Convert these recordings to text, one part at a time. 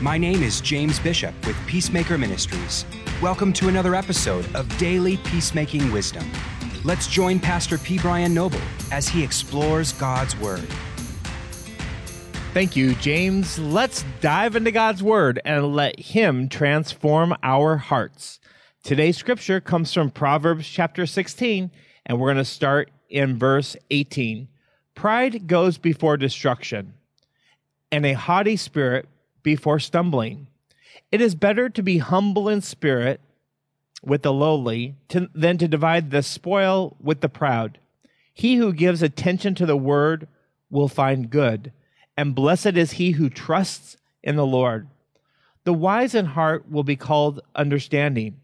My name is James Bishop with Peacemaker Ministries. Welcome to another episode of Daily Peacemaking Wisdom. Let's join Pastor P. Brian Noble as he explores God's Word. Thank you, James. Let's dive into God's Word and let Him transform our hearts. Today's scripture comes from Proverbs chapter 16, and we're going to start in verse 18. Pride goes before destruction, and a haughty spirit before stumbling. It is better to be humble in spirit with the lowly to, than to divide the spoil with the proud. He who gives attention to the word will find good, and blessed is he who trusts in the Lord. The wise in heart will be called understanding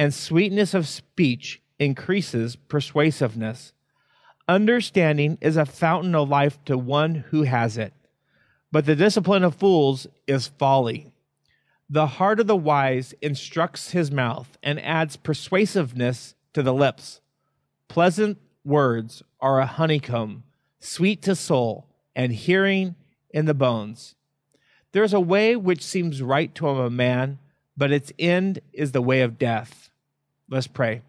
and sweetness of speech increases persuasiveness. Understanding is a fountain of life to one who has it, but the discipline of fools is folly. The heart of the wise instructs his mouth and adds persuasiveness to the lips. Pleasant words are a honeycomb, sweet to soul, and hearing in the bones. There is a way which seems right to a man, but its end is the way of death. Let's pray.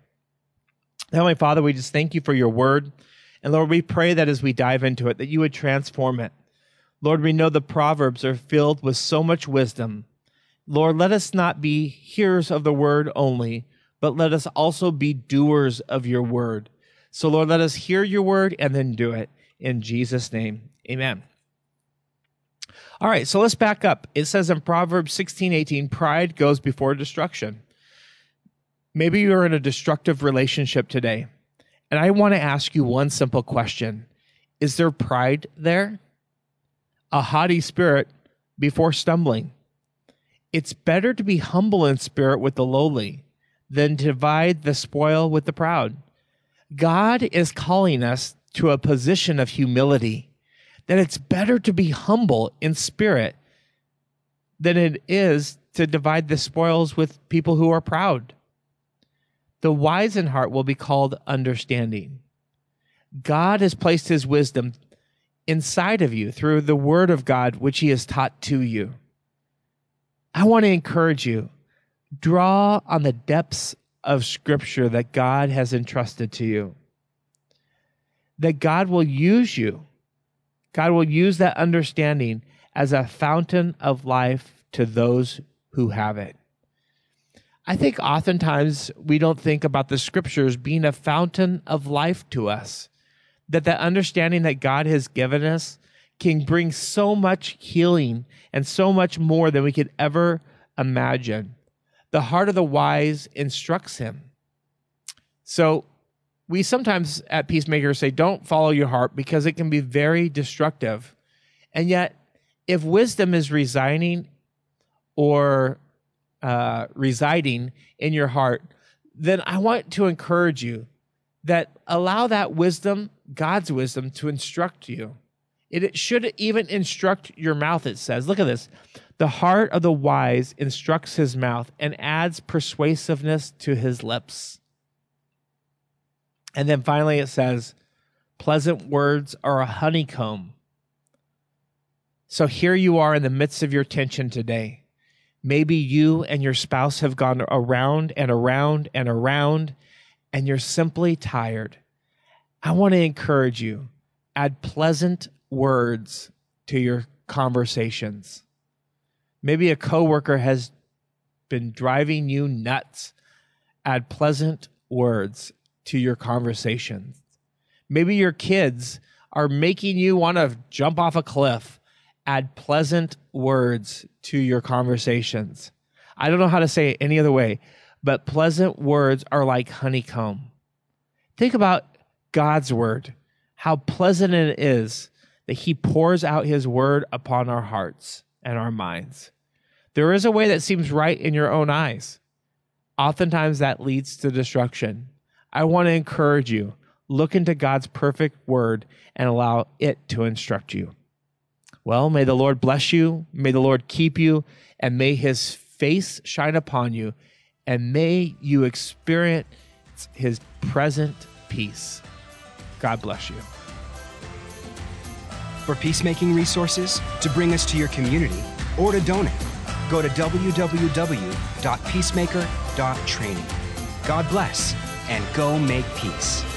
Heavenly Father, we just thank you for your word. And Lord, we pray that as we dive into it, that you would transform it. Lord, we know the Proverbs are filled with so much wisdom. Lord, let us not be hearers of the word only, but let us also be doers of your word. So, Lord, let us hear your word and then do it. In Jesus' name, amen. All right, so let's back up. It says in Proverbs 16 18, pride goes before destruction. Maybe you're in a destructive relationship today. And I want to ask you one simple question Is there pride there? A haughty spirit before stumbling. It's better to be humble in spirit with the lowly than to divide the spoil with the proud. God is calling us to a position of humility, that it's better to be humble in spirit than it is to divide the spoils with people who are proud. The wise in heart will be called understanding. God has placed his wisdom inside of you through the word of God, which he has taught to you. I want to encourage you draw on the depths of scripture that God has entrusted to you. That God will use you. God will use that understanding as a fountain of life to those who have it. I think oftentimes we don't think about the scriptures being a fountain of life to us. That the understanding that God has given us can bring so much healing and so much more than we could ever imagine. The heart of the wise instructs him. So we sometimes at Peacemaker say, don't follow your heart because it can be very destructive. And yet, if wisdom is resigning or uh, residing in your heart, then I want to encourage you that allow that wisdom, God's wisdom, to instruct you. It, should even instruct your mouth, it says. Look at this. The heart of the wise instructs his mouth and adds persuasiveness to his lips. And then finally it says, pleasant words are a honeycomb. So here you are in the midst of your tension today. Maybe you and your spouse have gone around and around and around, and you're simply tired. I want to encourage you add pleasant words to your conversations. Maybe a coworker has been driving you nuts. Add pleasant words to your conversations. Maybe your kids are making you want to jump off a cliff add pleasant words to your conversations. I don't know how to say it any other way, but pleasant words are like honeycomb. Think about God's word, how pleasant it is that He pours out His word upon our hearts and our minds. There is a way that seems right in your own eyes. Oftentimes that leads to destruction. I want to encourage you look into God's perfect word and allow it to instruct you. Well, may the Lord bless you, may the Lord keep you, and may his face shine upon you, and may you experience his present peace. God bless you. For peacemaking resources, to bring us to your community, or to donate, go to www.peacemaker.training. God bless and go make peace.